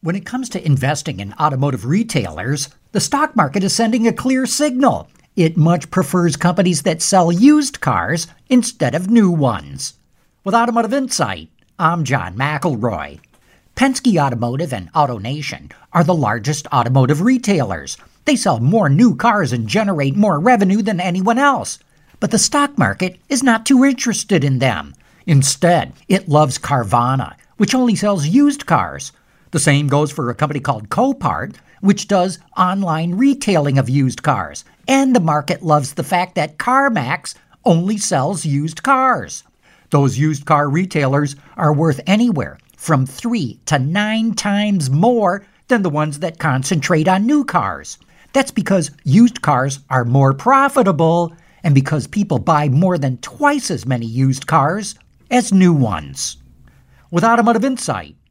When it comes to investing in automotive retailers, the stock market is sending a clear signal. It much prefers companies that sell used cars instead of new ones. With Automotive Insight, I'm John McElroy. Penske Automotive and AutoNation are the largest automotive retailers. They sell more new cars and generate more revenue than anyone else. But the stock market is not too interested in them. Instead, it loves Carvana, which only sells used cars. The same goes for a company called Copart, which does online retailing of used cars. And the market loves the fact that CarMax only sells used cars. Those used car retailers are worth anywhere from three to nine times more than the ones that concentrate on new cars. That's because used cars are more profitable and because people buy more than twice as many used cars as new ones. With Automotive Insight,